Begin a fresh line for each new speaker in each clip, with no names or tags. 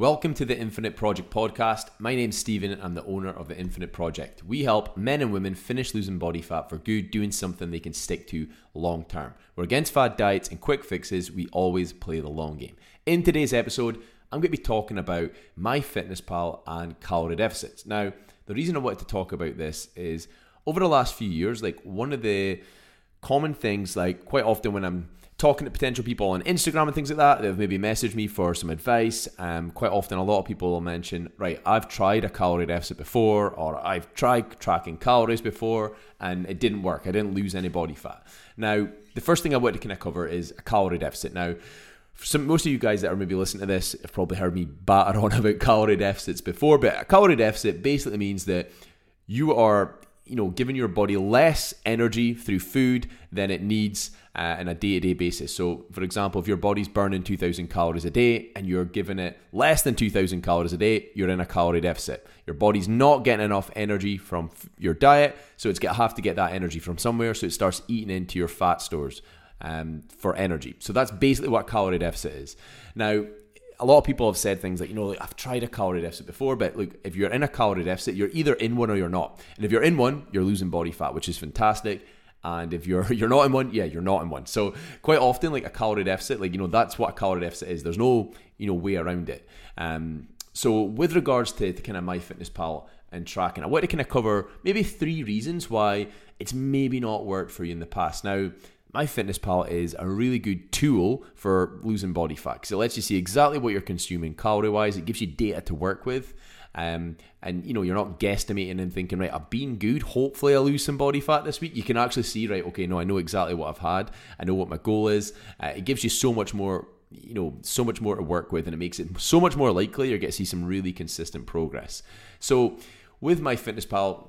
Welcome to the Infinite Project podcast. My name's Stephen and I'm the owner of the Infinite Project. We help men and women finish losing body fat for good, doing something they can stick to long term. We're against fad diets and quick fixes. We always play the long game. In today's episode, I'm going to be talking about MyFitnessPal and calorie deficits. Now, the reason I wanted to talk about this is over the last few years, like one of the common things, like quite often when I'm talking to potential people on Instagram and things like that. They've maybe messaged me for some advice. Um, quite often, a lot of people will mention, right, I've tried a calorie deficit before, or I've tried tracking calories before, and it didn't work. I didn't lose any body fat. Now, the first thing I want to kind of cover is a calorie deficit. Now, some, most of you guys that are maybe listening to this have probably heard me batter on about calorie deficits before, but a calorie deficit basically means that you are you know, giving your body less energy through food than it needs uh, a day to day basis. So, for example, if your body's burning 2,000 calories a day and you're giving it less than 2,000 calories a day, you're in a calorie deficit. Your body's not getting enough energy from f- your diet, so it's going to have to get that energy from somewhere. So it starts eating into your fat stores um, for energy. So that's basically what calorie deficit is. Now, a lot of people have said things like, you know, like, I've tried a calorie deficit before, but look, if you're in a calorie deficit, you're either in one or you're not. And if you're in one, you're losing body fat, which is fantastic. And if you're you're not in one, yeah, you're not in one. So quite often, like a calorie deficit, like you know, that's what a calorie deficit is. There's no you know way around it. Um, so with regards to, to kind of my fitness MyFitnessPal and tracking, I want to kind of cover maybe three reasons why it's maybe not worked for you in the past. Now, MyFitnessPal is a really good tool for losing body fat because it lets you see exactly what you're consuming calorie wise. It gives you data to work with. Um, and you know you're not guesstimating and thinking right I've been good hopefully I'll lose some body fat this week you can actually see right okay no I know exactly what I've had I know what my goal is uh, it gives you so much more you know so much more to work with and it makes it so much more likely you're going to see some really consistent progress so with MyFitnessPal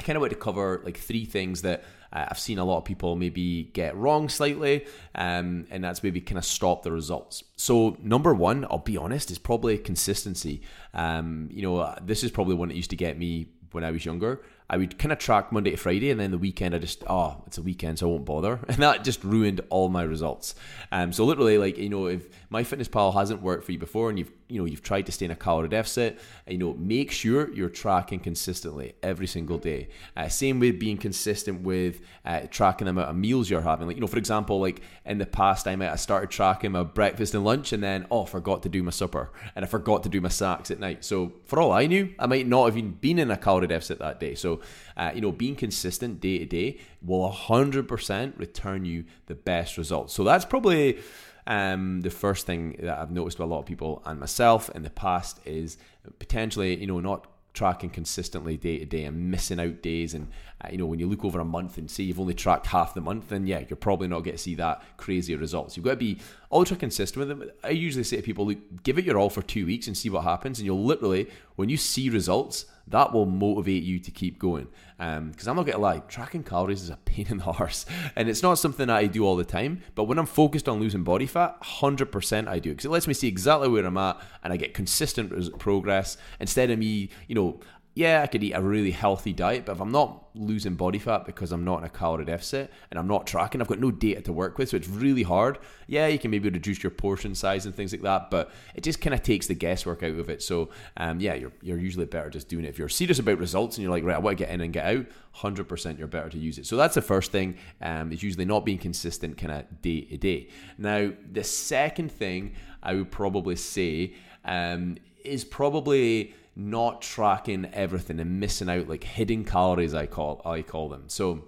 I kind of want to cover like three things that uh, I've seen a lot of people maybe get wrong slightly, um, and that's maybe kind of stop the results. So number one, I'll be honest, is probably consistency. Um, you know, this is probably one that used to get me when I was younger. I would kind of track Monday to Friday, and then the weekend I just oh it's a weekend, so I won't bother, and that just ruined all my results. Um, so literally, like you know, if MyFitnessPal hasn't worked for you before, and you've you know you've tried to stay in a calorie deficit, you know, make sure you're tracking consistently every single day. Uh, same with being consistent with uh, tracking the amount of meals you're having. Like you know, for example, like in the past, I might have started tracking my breakfast and lunch, and then oh, forgot to do my supper, and I forgot to do my snacks at night. So for all I knew, I might not have even been in a calorie deficit that day. So uh, you know, being consistent day to day will 100% return you the best results. So that's probably um, the first thing that I've noticed with a lot of people and myself in the past is potentially, you know, not tracking consistently day to day and missing out days. And uh, you know when you look over a month and say you've only tracked half the month then yeah you're probably not going to see that crazy results. You've got to be ultra consistent with them i usually say to people look give it your all for two weeks and see what happens and you'll literally when you see results that will motivate you to keep going. Because um, I'm not going to lie, tracking calories is a pain in the arse. And it's not something that I do all the time. But when I'm focused on losing body fat, 100% I do. Because it lets me see exactly where I'm at and I get consistent progress instead of me, you know, yeah, I could eat a really healthy diet, but if I'm not losing body fat because I'm not in a calorie deficit and I'm not tracking, I've got no data to work with, so it's really hard. Yeah, you can maybe reduce your portion size and things like that, but it just kind of takes the guesswork out of it. So, um, yeah, you're, you're usually better just doing it. If you're serious about results and you're like, right, I want to get in and get out, 100% you're better to use it. So that's the first thing, um, is usually not being consistent kind of day to day. Now, the second thing I would probably say um, is probably not tracking everything and missing out like hidden calories I call I call them. So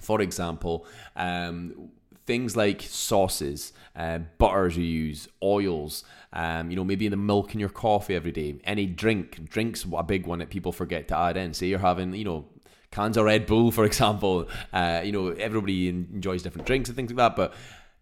for example, um, things like sauces, uh, butters you use, oils, um, you know, maybe the milk in your coffee every day, any drink, drinks a big one that people forget to add in. Say you're having, you know, cans of Red Bull, for example. Uh, you know, everybody enjoys different drinks and things like that, but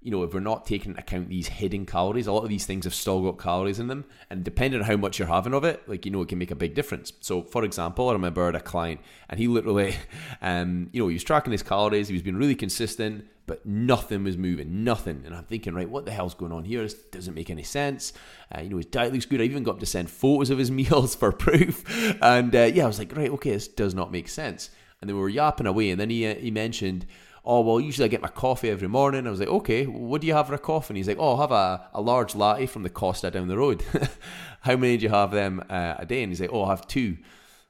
you know, if we're not taking into account these hidden calories, a lot of these things have still got calories in them. And depending on how much you're having of it, like, you know, it can make a big difference. So, for example, I remember I had a client and he literally, um, you know, he was tracking his calories, he was being really consistent, but nothing was moving, nothing. And I'm thinking, right, what the hell's going on here? This doesn't make any sense. Uh, you know, his diet looks good. I even got to send photos of his meals for proof. And uh, yeah, I was like, right, okay, this does not make sense. And then we were yapping away. And then he, uh, he mentioned, oh, well, usually I get my coffee every morning. I was like, okay, what do you have for a coffee? And he's like, oh, I'll have a, a large latte from the Costa down the road. How many do you have them uh, a day? And he's like, oh, I have two.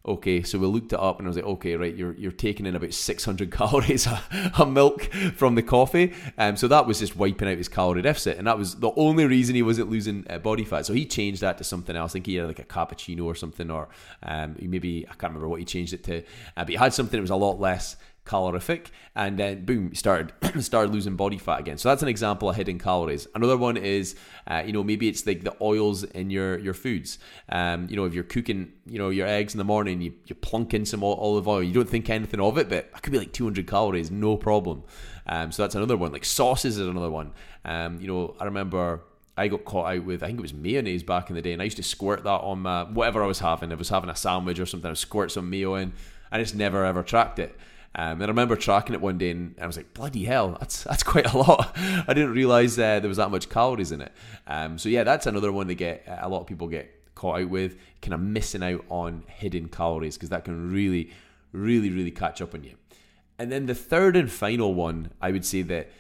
Okay, so we looked it up and I was like, okay, right, you're you're taking in about 600 calories of milk from the coffee. Um, so that was just wiping out his calorie deficit, and that was the only reason he wasn't losing uh, body fat. So he changed that to something else. I think he had like a cappuccino or something, or um, maybe I can't remember what he changed it to, uh, but he had something that was a lot less calorific, and then boom, started started losing body fat again. So that's an example of hidden calories. Another one is, uh, you know, maybe it's like the oils in your your foods. Um, you know, if you're cooking, you know, your eggs in the morning, you you plunk in some olive oil. You don't think anything of it, but it could be like 200 calories, no problem. Um, so that's another one. Like sauces is another one. Um, you know, I remember. I got caught out with I think it was mayonnaise back in the day, and I used to squirt that on my whatever I was having. If I was having a sandwich or something, I would squirt some mayo in. I just never ever tracked it. Um, and I remember tracking it one day, and I was like, "Bloody hell, that's that's quite a lot." I didn't realize uh, there was that much calories in it. Um, so yeah, that's another one that get a lot of people get caught out with, kind of missing out on hidden calories because that can really, really, really catch up on you. And then the third and final one, I would say that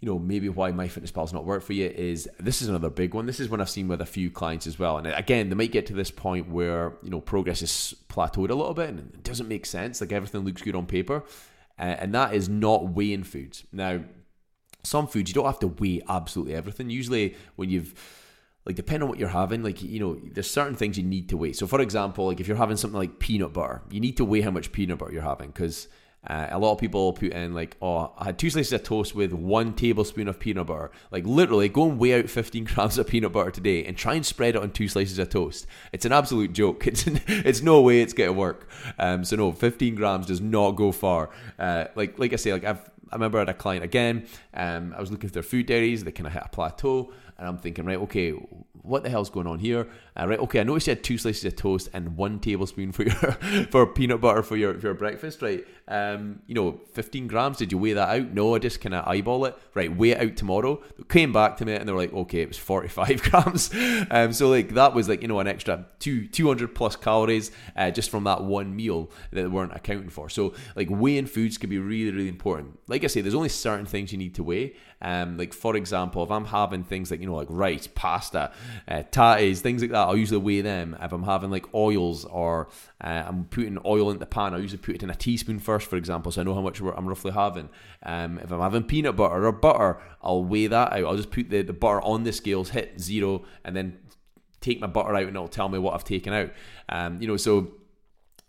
you know, maybe why my fitness MyFitnessPal's not work for you is this is another big one. This is one I've seen with a few clients as well. And again, they might get to this point where, you know, progress is plateaued a little bit and it doesn't make sense. Like everything looks good on paper. Uh, and that is not weighing foods. Now, some foods you don't have to weigh absolutely everything. Usually when you've like depending on what you're having, like you know, there's certain things you need to weigh. So for example, like if you're having something like peanut butter, you need to weigh how much peanut butter you're having because uh, a lot of people put in like, oh, I had two slices of toast with one tablespoon of peanut butter. Like literally, go and weigh out 15 grams of peanut butter today and try and spread it on two slices of toast. It's an absolute joke. It's it's no way it's going to work. Um, so no, 15 grams does not go far. Uh, like like I say, like I've I remember I had a client again. Um, I was looking for their food diaries. They kind of hit a plateau, and I'm thinking, right, okay, what the hell's going on here? Uh, right, okay, I noticed you had two slices of toast and one tablespoon for your for peanut butter for your for your breakfast, right? Um, you know, 15 grams. Did you weigh that out? No, I just kind of eyeball it. Right, weigh it out tomorrow. They came back to me and they were like, okay, it was 45 grams. Um, so like that was like you know an extra two 200 plus calories uh, just from that one meal that they weren't accounting for. So like weighing foods can be really really important. Like I say, there's only certain things you need to weigh. Um, like for example, if I'm having things like you know like rice, pasta, uh, tatties, things like that, I'll usually weigh them. If I'm having like oils or uh, I'm putting oil in the pan, I usually put it in a teaspoon first, for example, so I know how much I'm roughly having. Um, if I'm having peanut butter or butter, I'll weigh that out. I'll just put the, the butter on the scales, hit zero, and then take my butter out, and it'll tell me what I've taken out. Um, you know, so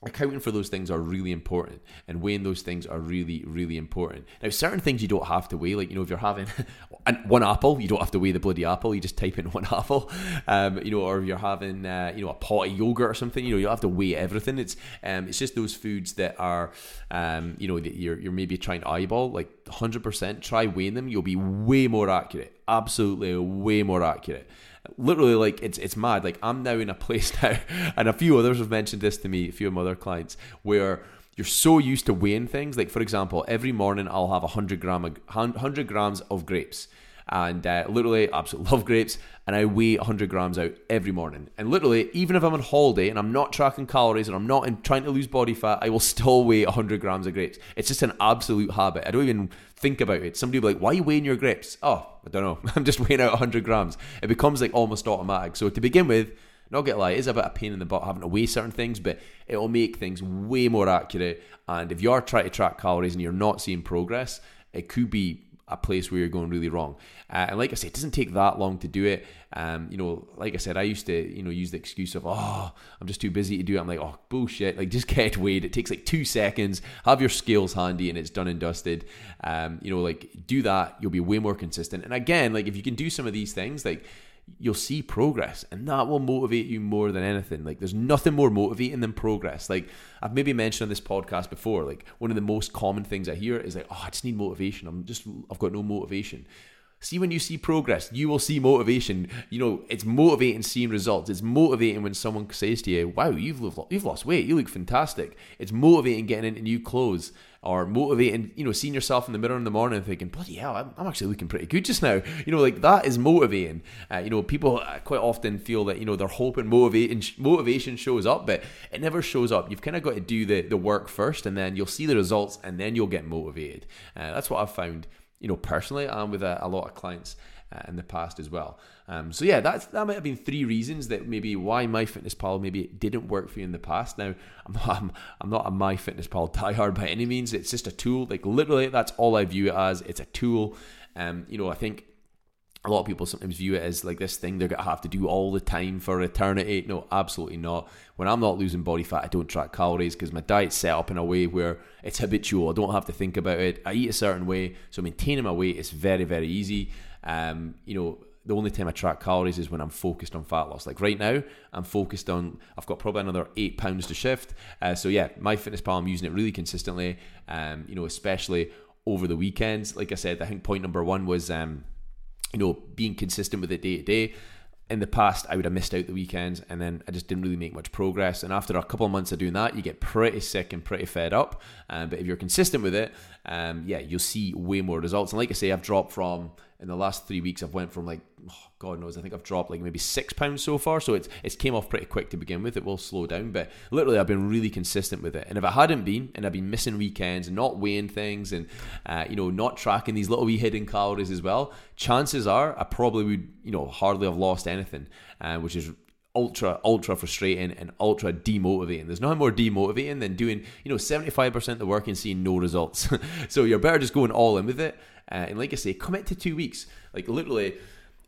accounting for those things are really important and weighing those things are really really important. Now certain things you don't have to weigh like you know if you're having one apple you don't have to weigh the bloody apple you just type in one apple. Um, you know or if you're having uh, you know a pot of yogurt or something you know you have to weigh everything. It's um, it's just those foods that are um, you know that you're, you're maybe trying to eyeball like 100% try weighing them you'll be way more accurate absolutely way more accurate literally like it's it's mad. Like I'm now in a place now, and a few others have mentioned this to me, a few of my other clients, where you're so used to weighing things. Like for example, every morning I'll have hundred gram hundred grams of grapes, and uh, literally absolutely love grapes. And I weigh 100 grams out every morning. And literally, even if I'm on holiday and I'm not tracking calories and I'm not in, trying to lose body fat, I will still weigh 100 grams of grapes. It's just an absolute habit. I don't even think about it. Somebody will be like, why are you weighing your grapes? Oh, I don't know. I'm just weighing out 100 grams. It becomes like almost automatic. So to begin with, not get lie, it is a bit of pain in the butt having to weigh certain things, but it will make things way more accurate. And if you are trying to track calories and you're not seeing progress, it could be a place where you're going really wrong. Uh, and like I said, it doesn't take that long to do it. Um, you know, like I said, I used to, you know, use the excuse of, oh, I'm just too busy to do it. I'm like, oh, bullshit. Like, just get weighed. It takes like two seconds. Have your scales handy and it's done and dusted. Um, you know, like do that. You'll be way more consistent. And again, like if you can do some of these things, like you'll see progress and that will motivate you more than anything like there's nothing more motivating than progress like i've maybe mentioned on this podcast before like one of the most common things i hear is like oh i just need motivation i'm just i've got no motivation See when you see progress, you will see motivation. You know, it's motivating seeing results. It's motivating when someone says to you, "Wow, you've you've lost weight. You look fantastic." It's motivating getting into new clothes or motivating, you know, seeing yourself in the mirror in the morning thinking, "Bloody hell, I'm, I'm actually looking pretty good just now." You know, like that is motivating. Uh, you know, people uh, quite often feel that you know they're hoping motivating motivation shows up, but it never shows up. You've kind of got to do the the work first, and then you'll see the results, and then you'll get motivated. Uh, that's what I've found you know, personally and with a, a lot of clients uh, in the past as well. Um, so yeah, that's that might have been three reasons that maybe why MyFitnessPal maybe it didn't work for you in the past. Now I'm not I'm, I'm not a MyFitnessPal diehard by any means. It's just a tool. Like literally, that's all I view it as. It's a tool. Um, you know, I think a lot of people sometimes view it as like this thing they're going to have to do all the time for eternity. No, absolutely not. When I'm not losing body fat, I don't track calories because my diet's set up in a way where it's habitual. I don't have to think about it. I eat a certain way, so maintaining my weight is very, very easy. Um, you know, the only time I track calories is when I'm focused on fat loss. Like right now, I'm focused on. I've got probably another eight pounds to shift. Uh, so yeah, MyFitnessPal, I'm using it really consistently. Um, you know, especially over the weekends. Like I said, I think point number one was. Um, you know, being consistent with it day to day. In the past, I would have missed out the weekends and then I just didn't really make much progress. And after a couple of months of doing that, you get pretty sick and pretty fed up. Um, but if you're consistent with it, um, yeah, you'll see way more results. And like I say, I've dropped from in the last three weeks, I've went from like oh, God knows, I think I've dropped like maybe six pounds so far. So it's it's came off pretty quick to begin with. It will slow down, but literally I've been really consistent with it. And if I hadn't been, and I've been missing weekends and not weighing things, and uh, you know not tracking these little wee hidden calories as well, chances are I probably would you know hardly have lost anything, uh, which is ultra ultra frustrating and ultra demotivating there's nothing more demotivating than doing you know 75% of the work and seeing no results so you're better just going all in with it uh, and like i say commit to two weeks like literally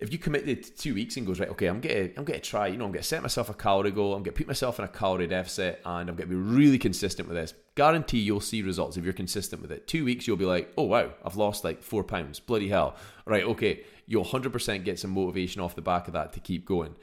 if you committed to two weeks and goes right, okay, I'm gonna I'm gonna try, you know, I'm gonna set myself a calorie goal, I'm gonna put myself in a calorie deficit, and I'm gonna be really consistent with this. Guarantee you'll see results if you're consistent with it. Two weeks, you'll be like, oh wow, I've lost like four pounds, bloody hell. Right, okay, you'll 100% get some motivation off the back of that to keep going.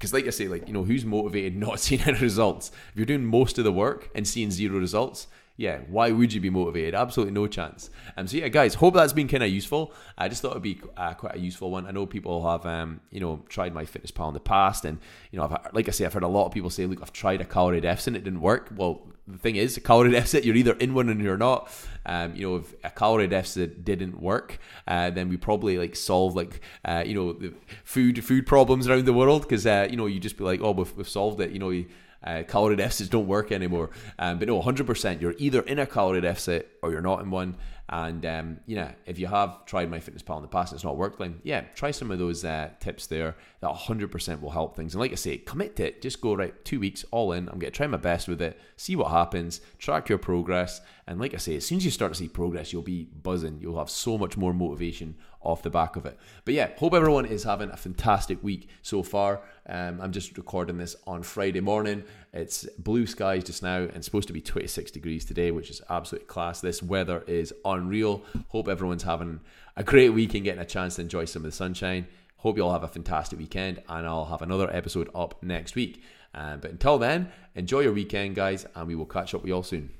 Because, like I say, like you know, who's motivated not seeing any results? If you're doing most of the work and seeing zero results, yeah, why would you be motivated? Absolutely no chance. Um, so yeah, guys, hope that's been kind of useful. I just thought it'd be uh, quite a useful one. I know people have, um, you know, tried MyFitnessPal in the past, and you know, I've, like I say, I've heard a lot of people say, look, I've tried a calorie deficit, and it didn't work. Well, the thing is, a calorie deficit, you're either in one and you're not. Um, you know, if a calorie deficit didn't work, uh, then we probably like solve like, uh, you know, the food food problems around the world because uh, you know you just be like, oh, we've, we've solved it. You know. You, uh, calorie deficits don't work anymore. Um, but no, 100%, you're either in a calorie deficit or you're not in one. And um, you know, if you have tried MyFitnessPal in the past and it's not worked, then yeah, try some of those uh, tips there. That 100% will help things. And like I say, commit to it. Just go right two weeks all in. I'm to try my best with it. See what happens. Track your progress. And like I say, as soon as you start to see progress, you'll be buzzing. You'll have so much more motivation off the back of it. But yeah, hope everyone is having a fantastic week so far. Um, I'm just recording this on Friday morning. It's blue skies just now and supposed to be 26 degrees today, which is absolute class. This weather is unreal. Hope everyone's having a great week and getting a chance to enjoy some of the sunshine. Hope you all have a fantastic weekend, and I'll have another episode up next week. Um, but until then, enjoy your weekend, guys, and we will catch up with you all soon.